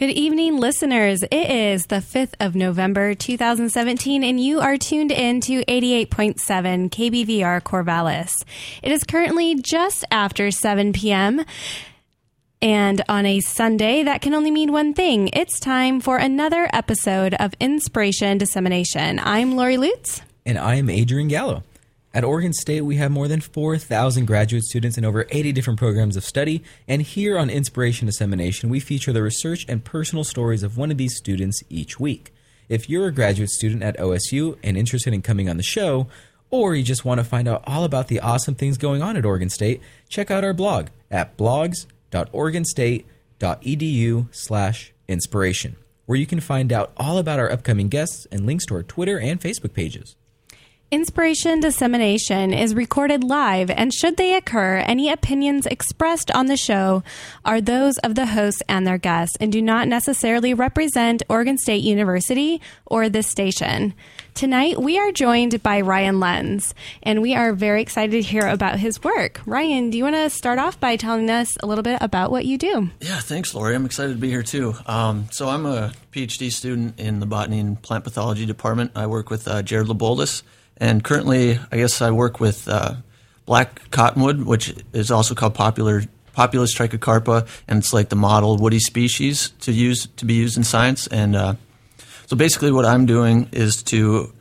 Good evening, listeners. It is the 5th of November, 2017, and you are tuned in to 88.7 KBVR Corvallis. It is currently just after 7 p.m. And on a Sunday, that can only mean one thing. It's time for another episode of Inspiration Dissemination. I'm Lori Lutz. And I am Adrian Gallo. At Oregon State, we have more than 4,000 graduate students in over 80 different programs of study. And here on Inspiration Dissemination, we feature the research and personal stories of one of these students each week. If you're a graduate student at OSU and interested in coming on the show, or you just want to find out all about the awesome things going on at Oregon State, check out our blog at blogs.oregonstate.edu slash inspiration, where you can find out all about our upcoming guests and links to our Twitter and Facebook pages. Inspiration dissemination is recorded live, and should they occur, any opinions expressed on the show are those of the hosts and their guests and do not necessarily represent Oregon State University or this station. Tonight, we are joined by Ryan Lenz, and we are very excited to hear about his work. Ryan, do you want to start off by telling us a little bit about what you do? Yeah, thanks, Lori. I'm excited to be here too. Um, so, I'm a PhD student in the botany and plant pathology department. I work with uh, Jared LeBoldus and currently, I guess I work with uh, black cottonwood, which is also called poplar Populus trichocarpa, and it's like the model woody species to use to be used in science. And uh, so, basically, what I'm doing is to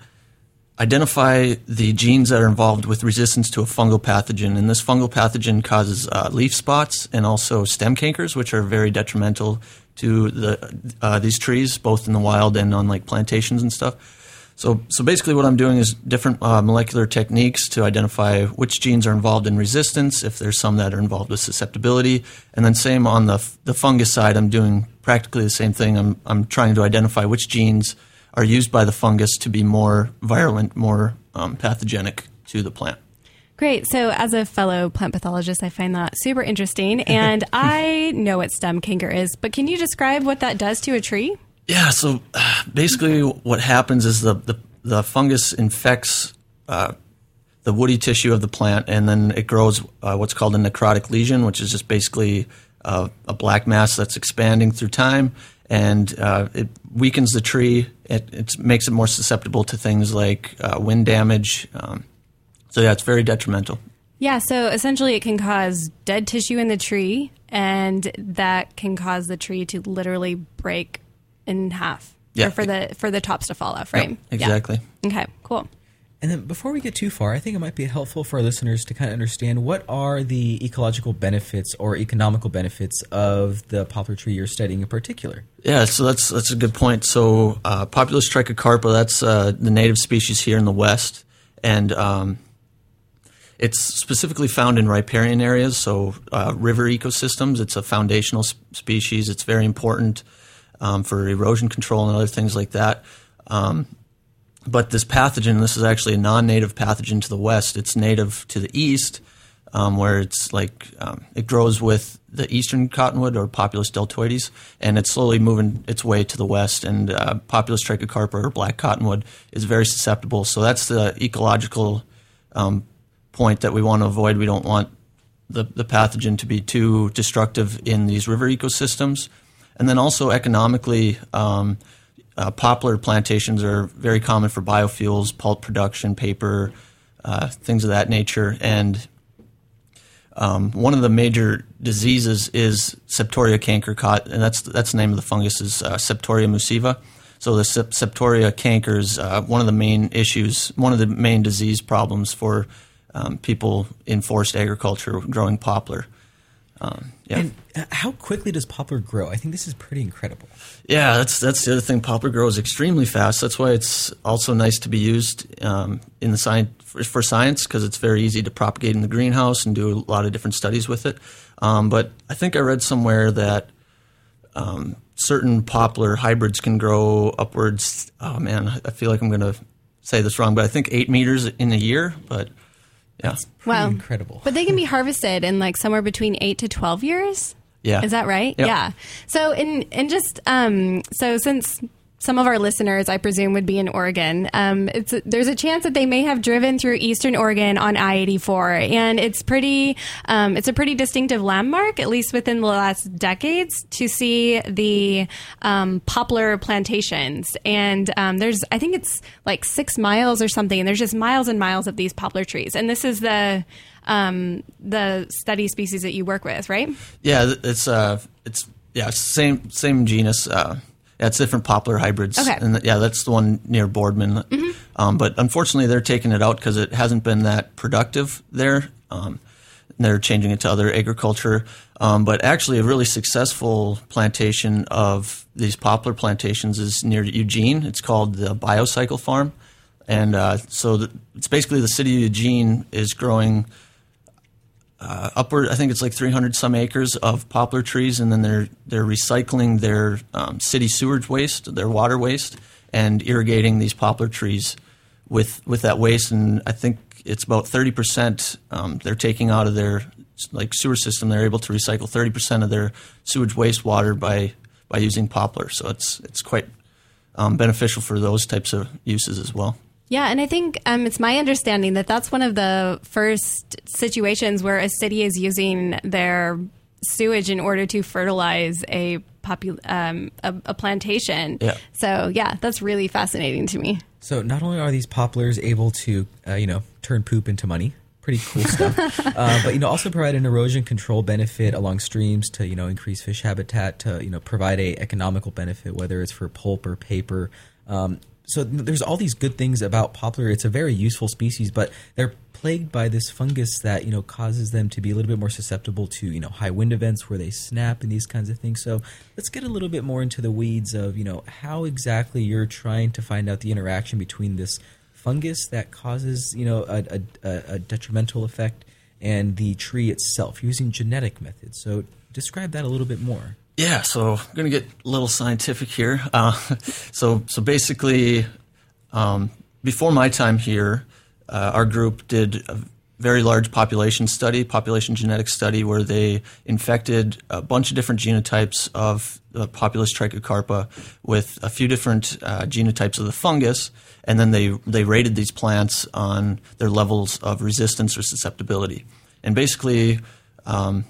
identify the genes that are involved with resistance to a fungal pathogen. And this fungal pathogen causes uh, leaf spots and also stem cankers, which are very detrimental to the uh, these trees, both in the wild and on like plantations and stuff. So, so basically, what I'm doing is different uh, molecular techniques to identify which genes are involved in resistance, if there's some that are involved with susceptibility, and then same on the the fungus side. I'm doing practically the same thing. I'm I'm trying to identify which genes are used by the fungus to be more virulent, more um, pathogenic to the plant. Great. So, as a fellow plant pathologist, I find that super interesting. And I know what stem canker is, but can you describe what that does to a tree? Yeah, so basically what happens is the, the, the fungus infects uh, the woody tissue of the plant, and then it grows uh, what's called a necrotic lesion, which is just basically uh, a black mass that's expanding through time, and uh, it weakens the tree. It, it, makes it more susceptible to things like uh, wind damage. Um, so, yeah, it's very detrimental. Yeah, so essentially it can cause dead tissue in the tree, and that can cause the tree to literally break in half. Yeah. for the for the tops to fall off, right? exactly. Yeah. Okay, cool. And then before we get too far, I think it might be helpful for our listeners to kind of understand what are the ecological benefits or economical benefits of the poplar tree you're studying in particular. Yeah, so that's that's a good point. So uh, Populus trichocarpa, that's uh, the native species here in the West, and um, it's specifically found in riparian areas, so uh, river ecosystems. It's a foundational species. It's very important um, for erosion control and other things like that. Um, but this pathogen, this is actually a non-native pathogen to the west. It's native to the east, um, where it's like um, it grows with the eastern cottonwood or Populus deltoides, and it's slowly moving its way to the west. And uh, Populus trichocarpa or black cottonwood is very susceptible. So that's the ecological um, point that we want to avoid. We don't want the, the pathogen to be too destructive in these river ecosystems. And then also economically, um, uh, poplar plantations are very common for biofuels, pulp production, paper, uh, things of that nature. And um, one of the major diseases is Septoria canker, and that's that's the name of the fungus is uh, Septoria musiva. So the Septoria canker is uh, one of the main issues, one of the main disease problems for um, people in forest agriculture growing poplar. Um, yeah. And uh, how quickly does poplar grow? I think this is pretty incredible. Yeah, that's that's the other thing. Poplar grows extremely fast. That's why it's also nice to be used um, in the science for, for science because it's very easy to propagate in the greenhouse and do a lot of different studies with it. Um, but I think I read somewhere that um, certain poplar hybrids can grow upwards. Oh man, I feel like I'm going to say this wrong, but I think eight meters in a year. But yeah. That's wow. incredible. But they can be harvested in like somewhere between eight to 12 years. Yeah. Is that right? Yep. Yeah. So in, and just, um, so since some of our listeners, I presume, would be in Oregon. Um, there's a chance that they may have driven through Eastern Oregon on I-84, and it's pretty. Um, it's a pretty distinctive landmark, at least within the last decades, to see the um, poplar plantations. And um, there's, I think it's like six miles or something, and there's just miles and miles of these poplar trees. And this is the um, the study species that you work with, right? Yeah, it's uh, it's yeah, same same genus. Uh, it's different poplar hybrids. Okay. And yeah, that's the one near Boardman. Mm-hmm. Um, but unfortunately, they're taking it out because it hasn't been that productive there. Um, they're changing it to other agriculture. Um, but actually, a really successful plantation of these poplar plantations is near Eugene. It's called the Biocycle Farm. And uh, so the, it's basically the city of Eugene is growing uh, upward. I think it's like 300 some acres of poplar trees, and then they're they're recycling their um, city sewage waste, their water waste, and irrigating these poplar trees with with that waste. And I think it's about 30 percent um, they're taking out of their like sewer system. They're able to recycle 30 percent of their sewage wastewater by by using poplar. So it's it's quite um, beneficial for those types of uses as well. Yeah, and I think um, it's my understanding that that's one of the first situations where a city is using their sewage in order to fertilize a popu- um, a, a, plantation. Yeah. So yeah, that's really fascinating to me. So not only are these poplars able to, uh, you know, turn poop into money, pretty cool stuff, uh, but you know also provide an erosion control benefit along streams to you know increase fish habitat to you know provide a economical benefit whether it's for pulp or paper. Um, so there's all these good things about poplar. It's a very useful species, but they're plagued by this fungus that you know causes them to be a little bit more susceptible to you know high wind events where they snap and these kinds of things. So let's get a little bit more into the weeds of you know how exactly you're trying to find out the interaction between this fungus that causes you know a, a, a detrimental effect and the tree itself using genetic methods. So describe that a little bit more. Yeah, so I'm going to get a little scientific here. Uh, so, so basically, um, before my time here, uh, our group did a very large population study, population genetic study, where they infected a bunch of different genotypes of the Populus trichocarpa with a few different uh, genotypes of the fungus, and then they they rated these plants on their levels of resistance or susceptibility. And basically, um,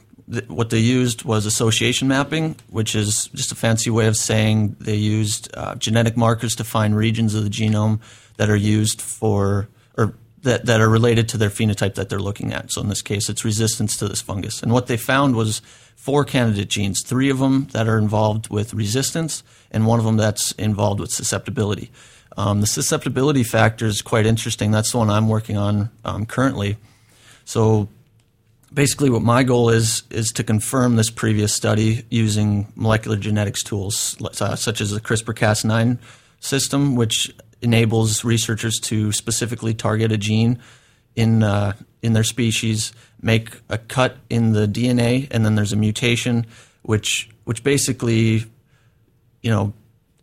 what they used was association mapping, which is just a fancy way of saying they used uh, genetic markers to find regions of the genome that are used for or that, that are related to their phenotype that they're looking at. So in this case, it's resistance to this fungus. And what they found was four candidate genes, three of them that are involved with resistance, and one of them that's involved with susceptibility. Um, the susceptibility factor is quite interesting. That's the one I'm working on um, currently. So basically what my goal is is to confirm this previous study using molecular genetics tools uh, such as the CRISPR-Cas9 system, which enables researchers to specifically target a gene in uh, in their species, make a cut in the DNA, and then there's a mutation, which which basically, you know,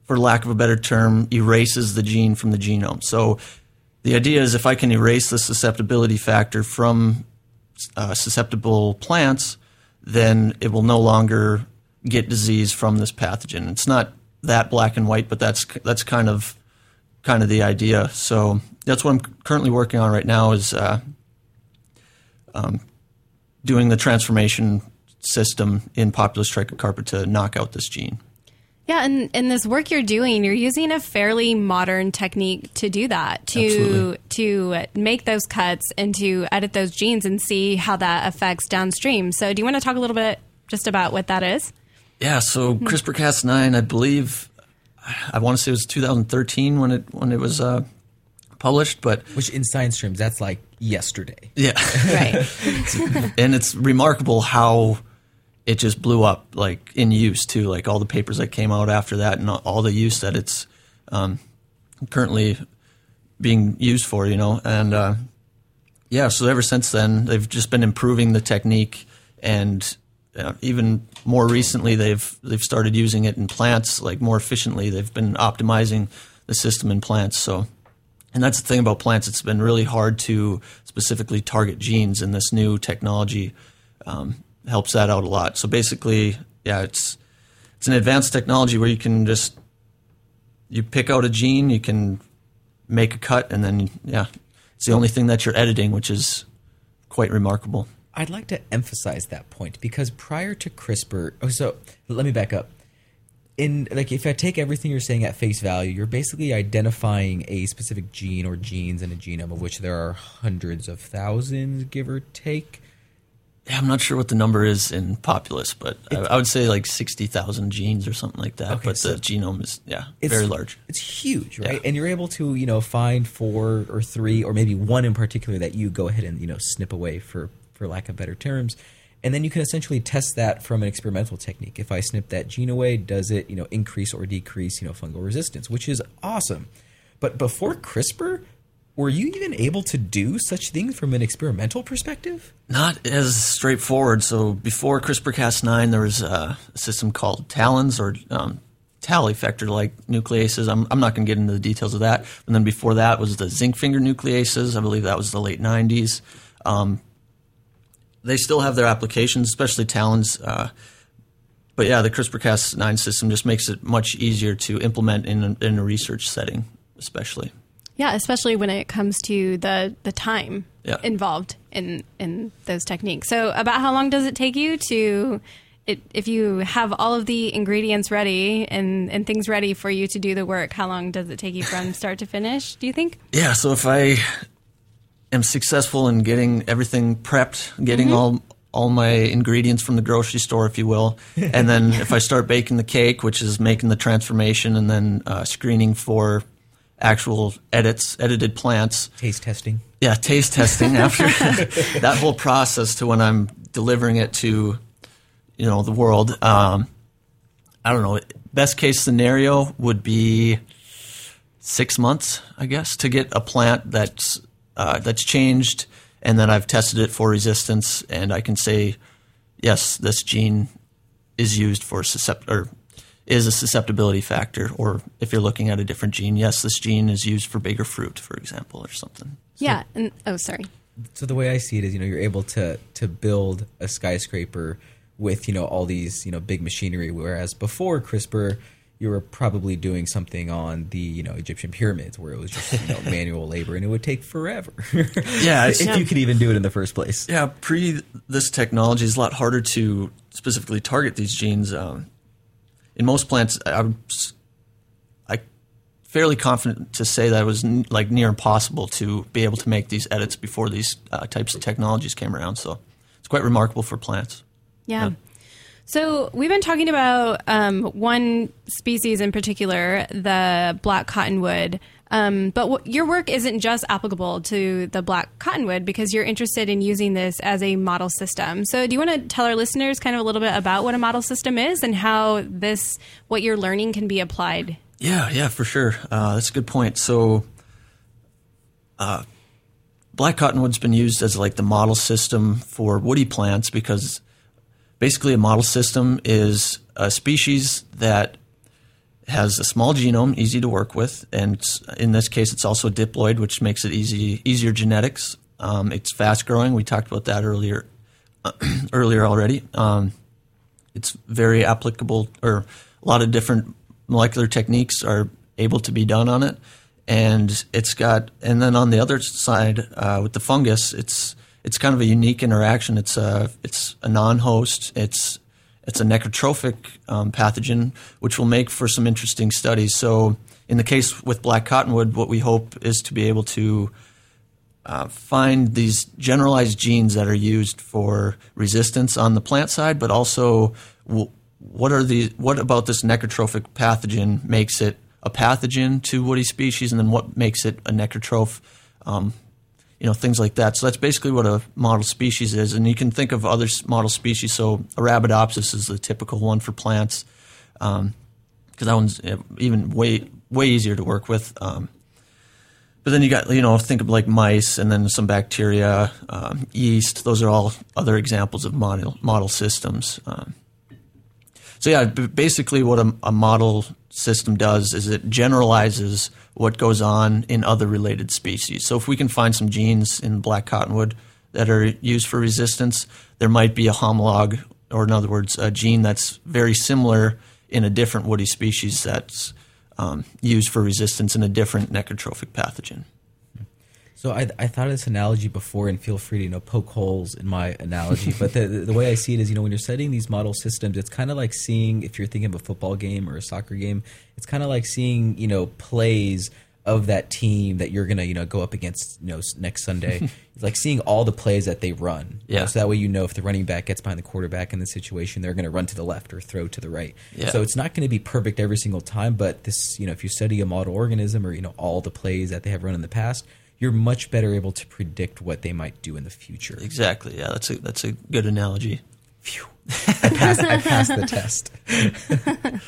for lack of a better term, erases the gene from the genome. So the idea is if I can erase the susceptibility factor from uh, susceptible plants, then it will no longer get disease from this pathogen. It's not that black and white, but that's that's kind of kind of the idea. So that's what I'm currently working on right now is uh, um, doing the transformation system in Populus trichocarpa to knock out this gene. Yeah, and in this work you're doing, you're using a fairly modern technique to do that, to Absolutely. to make those cuts and to edit those genes and see how that affects downstream. So, do you want to talk a little bit just about what that is? Yeah, so CRISPR-Cas9, I believe, I want to say it was 2013 when it when it was uh, published, but Which in science terms, that's like yesterday. yeah, Right. and it's remarkable how it just blew up like in use too. Like all the papers that came out after that and all the use that it's um, currently being used for you know? And uh, yeah so ever since then they've just been improving the technique and uh, even more recently they've they've started using it in plants like more efficiently. They've been optimizing the system in plants so. And that's the thing about plants. It's been really hard to specifically target genes in this new technology. Um, helps that out a lot. So basically, yeah, it's it's an advanced technology where you can just you pick out a gene, you can make a cut, and then yeah, it's the only thing that you're editing, which is quite remarkable. I'd like to emphasize that point because prior to CRISPR, oh, so let me back up. In like, if I take everything you're saying at face value, you're basically identifying a specific gene or genes in a genome, of which there are hundreds of thousands, give or take. Yeah, I'm not sure what the number is in Populus, but I, I would say like sixty thousand genes or something like that. Okay, but so the genome is yeah It's very large. It's huge, right? Yeah. And you're able to, you know, find four or three or maybe one in particular that you go ahead and you know snip away for for lack of better terms. And then you can essentially test that from an experimental technique. If I snip that gene away, does it, you know, increase or decrease, you know, fungal resistance, which is awesome. But before CRISPR, were you even able to do such things from an experimental perspective? Not as straightforward. So before CRISPR-Cas9, there was a system called TALENs or um, TAL effector-like nucleases. I'm, I'm not going to get into the details of that. And then before that was the zinc finger nucleases. I believe that was the late 90s. Um, they still have their applications, especially TALENs. Uh, but yeah, the CRISPR-Cas9 system just makes it much easier to implement in a, in a research setting, especially. Yeah, especially when it comes to the the time Yeah. involved in in those techniques. So, about how long does it take you to it, if you have all of the ingredients ready and and things ready for you to do the work? How long does it take you from start to finish? Do you think? Yeah, so if I am successful in getting everything prepped, getting all all my ingredients from the grocery store, if you will, and then if I start baking the cake, which is making the transformation and then uh, screening for actual edits, edited plants, Taste testing. yeah, taste testing after that whole process to when I'm delivering it to, you know, the world. Um, I don't know. Best case scenario would be six months, I guess, to get a plant that's uh, that's changed and then I've tested it for resistance, and I can say, yes, this gene is used for suscept or is a susceptibility factor, or if you're looking at a different gene, yes, this gene is used for bigger fruit, for example, or something. Yeah. And oh, sorry. so the way I see it is, you know, you're able to to build a skyscraper with you know all these you know big machinery, whereas before CRISPR, you were probably doing something on the you know Egyptian pyramids where it was just you know manual labor and it would take forever. Yeah, if it's- you could even do it in the first place. Yeah, pre this technology is a lot harder to specifically target these genes. Um, in most plants, I fairly confident to say that it was n- like near impossible to be able to make these edits before these uh, types of technologies came around. So it's quite remarkable for plants. Yeah. So we've been talking about um, one species in particular, the black cottonwood. Um, but your work isn't just applicable to the black cottonwood because you're interested in using this as a model system. So do you want to tell our listeners kind of a little bit about what a model system is and how this, what you're learning, can be applied? Yeah, yeah, for sure. Uh, that's a good point. So, uh, black cottonwood's been used as like the model system for woody plants because basically a model system is a species that has a small genome, easy to work with, and in this case, it's also diploid, which makes it easy, easier genetics. Um, it's fast growing. We talked about that earlier, earlier already. Um, it's very applicable, or a lot of different molecular techniques are able to be done on it. And it's got, and then on the other side uh, with the fungus, it's it's kind of a unique interaction. It's a it's a non-host. It's it's a necrotrophic um, pathogen, which will make for some interesting studies. So, in the case with black cottonwood, what we hope is to be able to uh, find these generalized genes that are used for resistance on the plant side, but also w- what are the what about this necrotrophic pathogen makes it a pathogen to woody species, and then what makes it a necrotroph, um, you know, things like that. So that's basically what a model species is, and you can think of other model species. So Arabidopsis is the typical one for plants, because that one's uh, even way way easier to work with. Um, but then you got, you know, think of like mice and then some bacteria, um, yeast. Those are all other examples of model, model systems. Um, so, yeah, basically, what a, a model system does is it generalizes what goes on in other related species. So, if we can find some genes in black cottonwood that are used for resistance, there might be a homolog, or in other words, a gene that's very similar in a different woody species that's um, used for resistance in a different necrotrophic pathogen. So I, I thought of this analogy before, and feel free to you know poke holes in my analogy. but the, the way I see it is, you know, when you're studying these model systems, it's kind of like seeing if you're thinking of a football game or a soccer game, it's kind of like seeing you know plays of that team that you're gonna you know go up against you know next Sunday. it's like seeing all the plays that they run. Yeah. so that way you know if the running back gets behind the quarterback in the situation, they're gonna run to the left or throw to the right. Yeah. So it's not going to be perfect every single time, but this you know if you study a model organism or you know all the plays that they have run in the past, you're much better able to predict what they might do in the future. Exactly. Yeah, that's a that's a good analogy. Phew. I passed, I passed the test.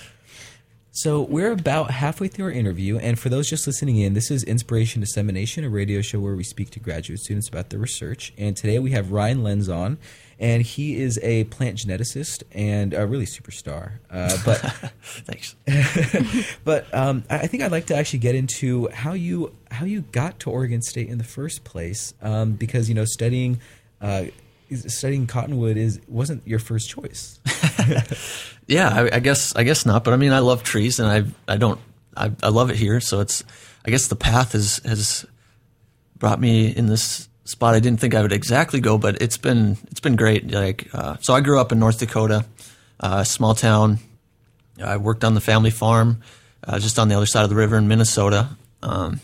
so we're about halfway through our interview, and for those just listening in, this is Inspiration Dissemination, a radio show where we speak to graduate students about their research. And today we have Ryan Lenz on, and he is a plant geneticist and a really superstar. Uh, but Thanks. but um, I think I'd like to actually get into how you how you got to Oregon State in the first place, um, because you know studying uh, studying cottonwood is wasn't your first choice. Yeah, I, I guess I guess not. But I mean, I love trees, and I I don't I, I love it here. So it's I guess the path has has brought me in this spot. I didn't think I would exactly go, but it's been it's been great. Like uh, so, I grew up in North Dakota, uh, small town. I worked on the family farm, uh, just on the other side of the river in Minnesota. Um,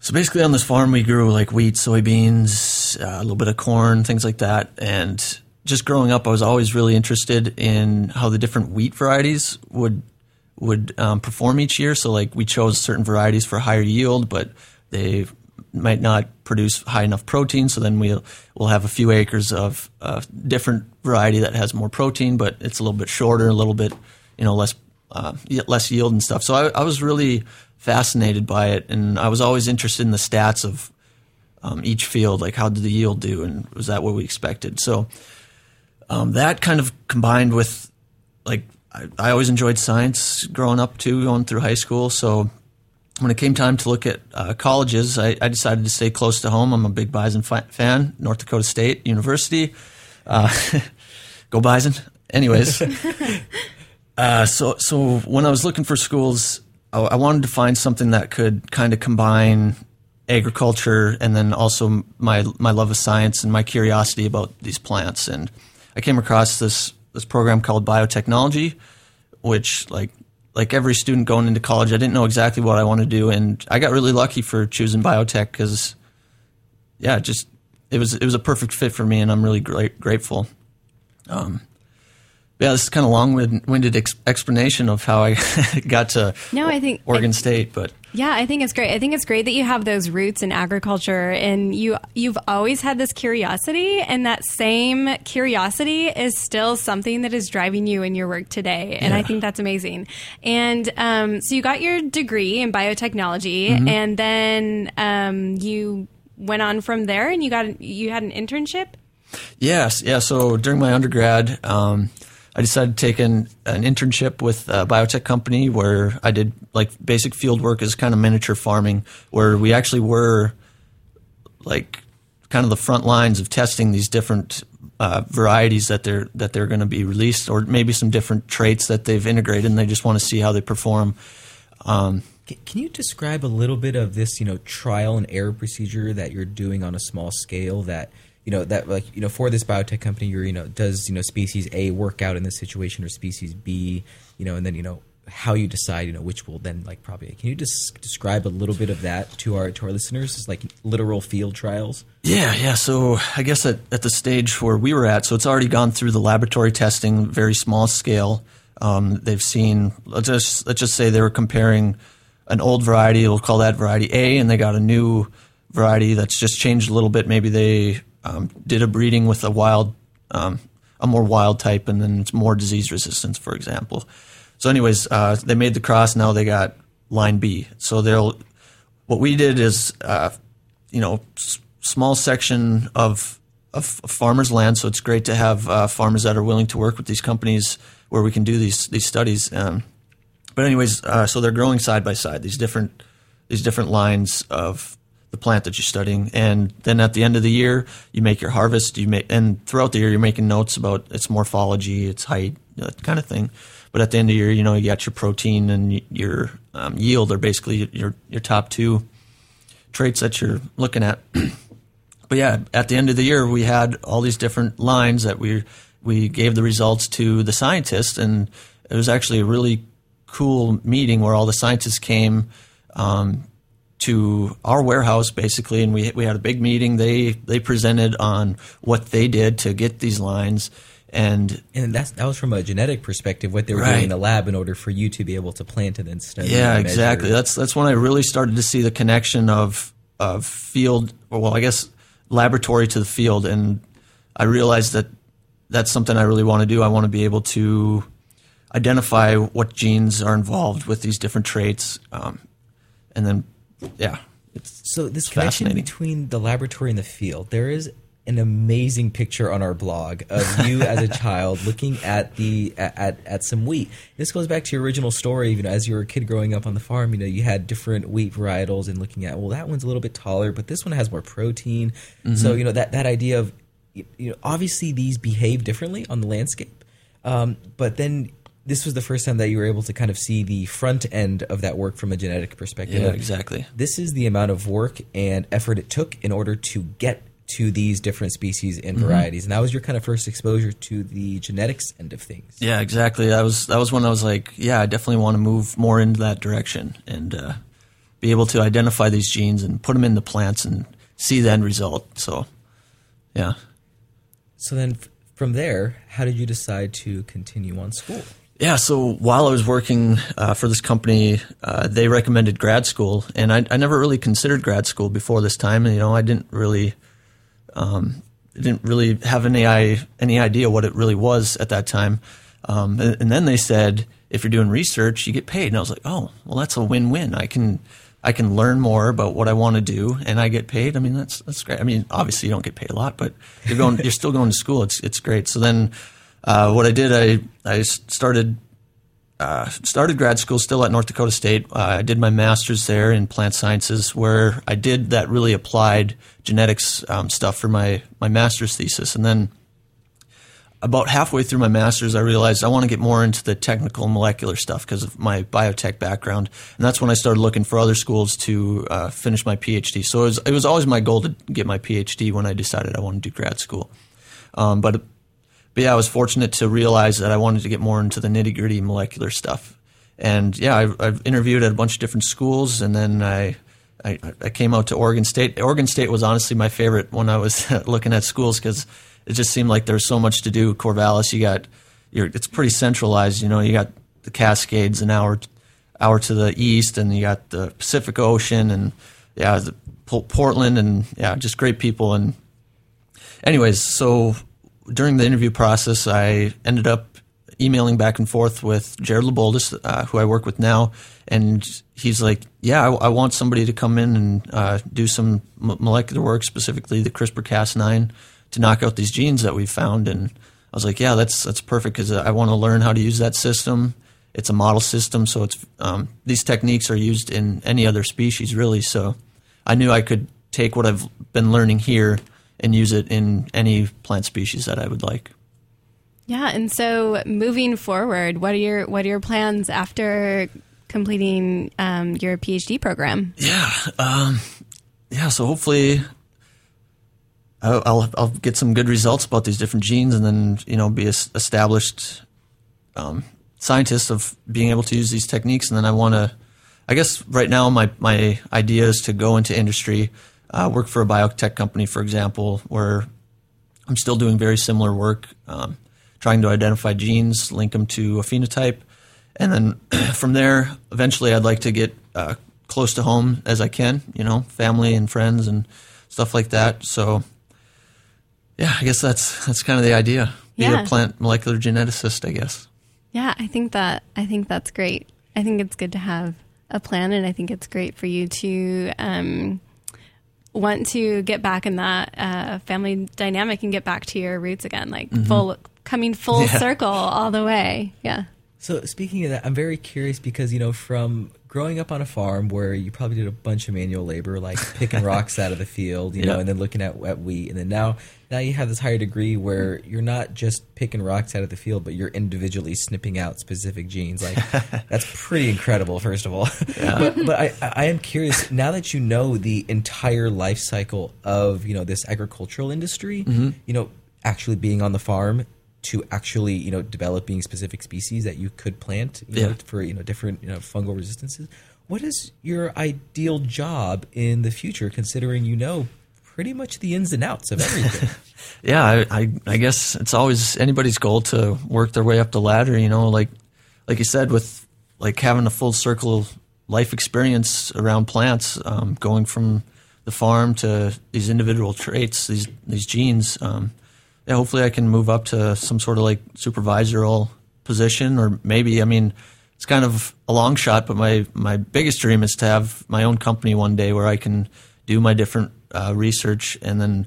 so basically, on this farm, we grew like wheat, soybeans, uh, a little bit of corn, things like that. And just growing up, I was always really interested in how the different wheat varieties would would um, perform each year. So, like, we chose certain varieties for higher yield, but they might not produce high enough protein. So then we'll we'll have a few acres of a different variety that has more protein, but it's a little bit shorter, a little bit you know less uh, less yield and stuff. So I, I was really fascinated by it, and I was always interested in the stats of um, each field, like how did the yield do, and was that what we expected? So um, that kind of combined with like I, I always enjoyed science growing up too, going through high school. So when it came time to look at uh, colleges, I, I decided to stay close to home. I'm a big Bison fi- fan, North Dakota State University. Uh, go Bison. Anyways, uh, so so when I was looking for schools, I, I wanted to find something that could kind of combine agriculture and then also my my love of science and my curiosity about these plants. And I came across this this program called biotechnology, which like like every student going into college, I didn't know exactly what I wanted to do, and I got really lucky for choosing biotech because, yeah, just it was it was a perfect fit for me, and I'm really great, grateful. Um, yeah, this is kind of long-winded ex- explanation of how I got to No, I think- Oregon I- State, but Yeah, I think it's great. I think it's great that you have those roots in agriculture and you you've always had this curiosity and that same curiosity is still something that is driving you in your work today. And I think that's amazing. And um, so you got your degree in biotechnology Mm-hmm. and then um, you went on from there and you got you had an internship? Yes, yeah. So during my undergrad, um, I decided to take an, an internship with a biotech company where I did like basic field work as kind of miniature farming, where we actually were like kind of the front lines of testing these different uh, varieties that they're that they're going to be released, or maybe some different traits that they've integrated, and they just want to see how they perform. Um, Can, can you describe a little bit of this, you know, trial and error procedure that you're doing on a small scale? That you know that like you know for this biotech company, you're you know does you know species A work out in this situation or species B, you know, and then you know how you decide you know which will then like probably Can you just describe a little bit of that to our to our listeners? It's like literal field trials. Yeah, yeah. So I guess at, at the stage where we were at, so it's already gone through the laboratory testing, very small scale. Um, they've seen. Let's just let's just say they were comparing an old variety. We'll call that variety A, and they got a new variety that's just changed a little bit. Maybe they um, did a breeding with a wild, um, a more wild type, and then it's more disease resistance, for example. So, anyways, uh, they made the cross. Now they got line B. So they'll. What we did is, uh, you know, s- small section of of farmers' land. So it's great to have uh, farmers that are willing to work with these companies where we can do these these studies. Um, but anyways, uh, so they're growing side by side these different these different lines of the plant that you're studying, and then at the end of the year, you make your harvest. You make and throughout the year, you're making notes about its morphology, its height, that kind of thing. but at the end of the year, you know, you got your protein and your um, yield are basically your your top two traits that you're looking at. but yeah, at the end of the year, we had all these different lines that we we gave the results to the scientists, and it was actually a really cool meeting where all the scientists came um, to our warehouse basically, and we we had a big meeting. They they presented on what they did to get these lines. And and that's that was from a genetic perspective, what they were Right. doing in the lab in order for you to be able to plant and then study. Yeah, exactly. That's that's when I really started to see the connection of of field, or well, I guess laboratory to the field, and I realized that that's something I really want to do. I want to be able to identify what genes are involved with these different traits, um, and then yeah, it's So this connection fascinating. between the laboratory and the field, there is an amazing picture on our blog of you as a child looking at the at, at, at some wheat. This goes back to your original story. You know, as you were a kid growing up on the farm, you know, you had different wheat varietals and looking at well, that one's a little bit taller, but this one has more protein. Mm-hmm. So you know that that idea of you you know obviously these behave differently on the landscape, um, but then. This was the first time that you were able to kind of see the front end of that work from a genetic perspective. yeah, exactly. this is the amount of work and effort it took in order to get to these different species and Mm-hmm. varieties. And that was your kind of first exposure to the genetics end of things. Yeah, exactly. That was that was when I was like, yeah, I definitely want to move more into that direction and uh, be able to identify these genes and put them in the plants and see the end result. So, yeah, So then f- from there, how did you decide to continue on school? Yeah. So while I was working uh, for this company, uh, they recommended grad school, and I, I never really considered grad school before this time. And you know, I didn't really. Um, didn't really have any I, any idea what it really was at that time, um, and, and then they said if you're doing research, you get paid, and I was like, oh, well, that's a win-win. I can I can learn more about what I want to do, and I get paid. I mean, that's that's great. I mean, obviously you don't get paid a lot, but you're going you're still going to school. It's it's great. So then, uh, what I did, I I started uh, started grad school still at North Dakota State. Uh, I did my master's there in plant sciences, where I did that really applied genetics um, stuff for my my master's thesis, and then about halfway through my master's, I realized I want to get more into the technical molecular stuff because of my biotech background, and that's when I started looking for other schools to uh, finish my PhD. So it was, it was always my goal to get my PhD when I decided I wanted to do grad school. Um, but but yeah, I was fortunate to realize that I wanted to get more into the nitty gritty molecular stuff. And yeah, I've, I've interviewed at a bunch of different schools, and then I, I I came out to Oregon State. Oregon State was honestly my favorite when I was looking at schools because it just seemed like there was so much to do. Corvallis, you got you're, it's pretty centralized. You know, you got the Cascades an hour hour to the east, and you got the Pacific Ocean, and yeah, the, Portland, and yeah, just great people. And anyways, so during the interview process, I ended up emailing back and forth with Jared LeBoldus, uh, who I work with now, and he's like, "Yeah, I, I want somebody to come in and uh, do some molecular work, specifically the CRISPR-Cas9, to knock out these genes that we found." And I was like, "Yeah, that's that's perfect because I want to learn how to use that system. It's a model system, so it's um, these techniques are used in any other species, really. So I knew I could take what I've been learning here." And use it in any plant species that I would like. Yeah, and so moving forward, what are your what are your plans after completing um, your PhD program? Yeah, um, yeah. So hopefully, I'll, I'll I'll get some good results about these different genes, and then you know be a s- established um, scientist of being able to use these techniques. And then I want to, I guess right now my my idea is to go into industry, uh, work for a biotech company, for example, where I'm still doing very similar work, um, trying to identify genes, link them to a phenotype, and then from there, eventually, I'd like to get uh, close to home as I can. You know, family and friends and stuff like that. So, yeah, I guess that's that's kind of the idea. Be Yeah. a plant molecular geneticist, I guess. Yeah, I think that I think that's great. I think it's good to have a plan, and I think it's great for you to um, want to get back in that uh, family dynamic and get back to your roots again, like full coming full Yeah. circle all the way. Yeah. So speaking of that, I'm very curious because you know from growing up on a farm where you probably did a bunch of manual labor, like picking rocks out of the field, you know, and then looking at wet wheat, and then now now you have this higher degree where you're not just picking rocks out of the field, but you're individually snipping out specific genes. Like that's pretty incredible, first of all. but but I I am curious now that you know the entire life cycle of you know this agricultural industry, mm-hmm. you know, actually being on the farm to actually you know developing specific species that you could plant you know, for you know different you know fungal resistances. What is your ideal job in the future, considering you know pretty much the ins and outs of everything? Yeah, I, I I guess it's always anybody's goal to work their way up the ladder. You know, like like you said, with like having a full circle life experience around plants, um, going from the farm to these individual traits, these these genes. Um, yeah, hopefully I can move up to some sort of like supervisorial position, or maybe I mean. It's kind of a long shot, but my, my biggest dream is to have my own company one day where I can do my different uh, research and then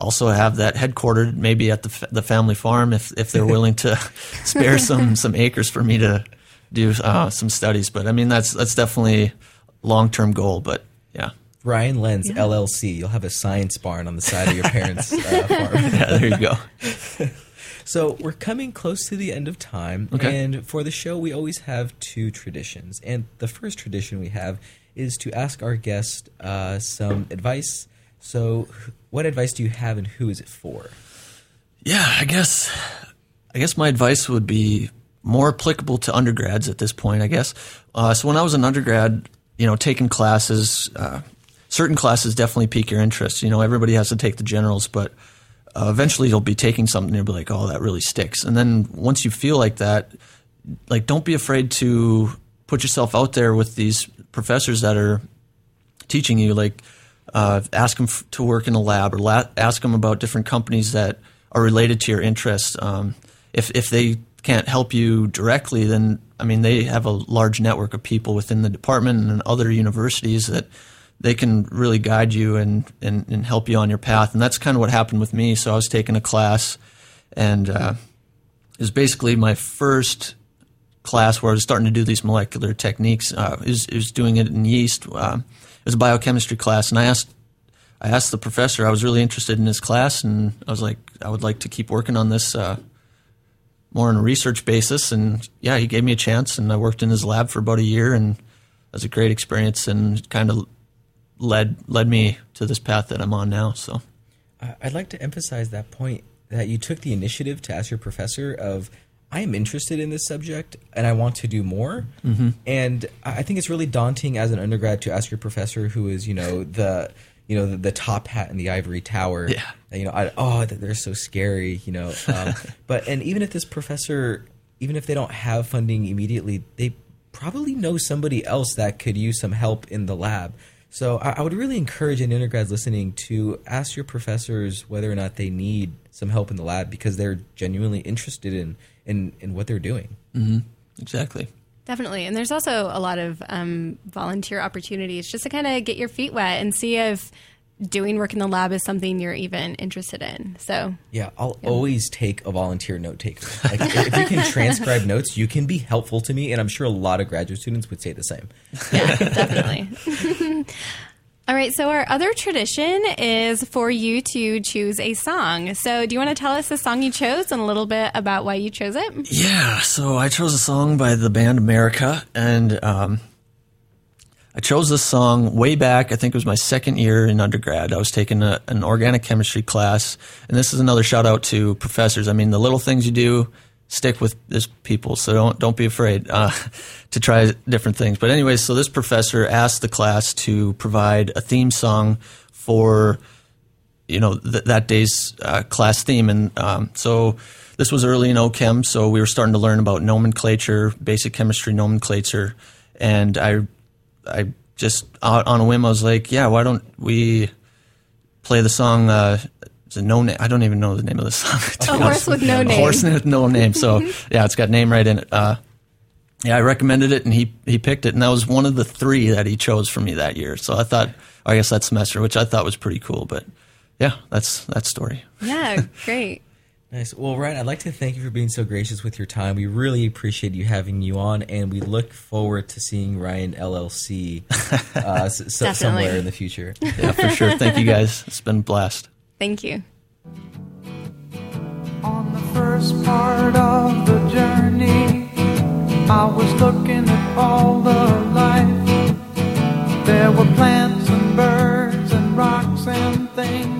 also have that headquartered maybe at the the family farm if if they're willing to spare some some acres for me to do uh, some studies. But I mean that's that's definitely long term goal. But yeah, Ryan Lenz LLC. You'll have a science barn on the side of your parents' uh, farm. yeah, there you go. So we're coming close to the end of time, Okay. and for the show, we always have two traditions. And the first tradition we have is to ask our guest uh, some advice. So, what advice do you have, and who is it for? Yeah, I guess I guess my advice would be more applicable to undergrads at this point. I guess. Uh, so when I was an undergrad, you know, taking classes, uh, certain classes definitely pique your interest. You know, everybody has to take the generals, but uh, eventually you'll be taking something and you'll be like, oh, that really sticks. And then once you feel like that, like don't be afraid to put yourself out there with these professors that are teaching you like uh, ask them f- to work in a lab or la- ask them about different companies that are related to your interests um, if, if they can't help you directly then i mean they have a large network of people within the department and other universities that they can really guide you and, and, and help you on your path and that's kind of what happened with me so i was taking a class and uh, it was basically my first class where I was starting to do these molecular techniques. Uh, it, was, it was doing it in yeast. Um, it was a biochemistry class, and I asked I asked the professor. I was really interested in his class, and I was like, I would like to keep working on this uh, more on a research basis. And yeah, he gave me a chance, and I worked in his lab for about a year, and it was a great experience, and kind of led led me to this path that I'm on now. So I- I'd like to emphasize that point that you took the initiative to ask your professor of I am interested in this subject and I want to do more. Mm-hmm. And I I think it's really daunting as an undergrad to ask your professor who is, you know, the you know the, the top hat in the ivory tower. Yeah. You know, I, oh, they're so scary. You know, um, but and even if this professor, even if they don't have funding immediately, they probably know somebody else that could use some help in the lab. So I, I would really encourage any undergrads listening to ask your professors whether or not they need some help in the lab because they're genuinely interested in in, in what they're doing. exactly. Definitely. And there's also a lot of um, volunteer opportunities just to kind of get your feet wet and see if doing work in the lab is something you're even interested in. So, Yeah, I'll always take a volunteer note taker. Like, if if you can transcribe notes, you can be helpful to me, and I'm sure a lot of graduate students would say the same. yeah, definitely. All right, so our other tradition is for you to choose a song. So, do you want to tell us the song you chose and a little bit about why you chose it? Yeah, so I chose a song by the band America, and um, I chose this song way back. I think it was my second year in undergrad. I was taking a, an organic chemistry class, and this is another shout out to professors. I mean, the little things you do stick with this people, so don't don't be afraid uh, to try different things. But anyways, so this professor asked the class to provide a theme song for you know th- that day's uh, class theme, and um, so this was early in OChem, so we were starting to learn about nomenclature, basic chemistry nomenclature, and I, I just on on a whim, I was like, yeah, why don't we play the song? Uh, it's a no name. I don't even know the name of the song. A horse with no A name. horse with no name. So yeah, it's got name right in it. Uh, yeah, I recommended it, and he he picked it, and that was one of the three that he chose for me that year. So I thought, I guess that semester, which I thought was pretty cool. But yeah, that's that story. Yeah, great. Nice. Well, Ryan, I'd like to thank you for being so gracious with your time. We really appreciate you having you on, and we look forward to seeing Ryan LLC uh, somewhere in the future. yeah, for sure. Thank you guys. It's been a blast. Thank you. On the first part of the journey, I was looking at all the life. There were plants and birds and rocks and things.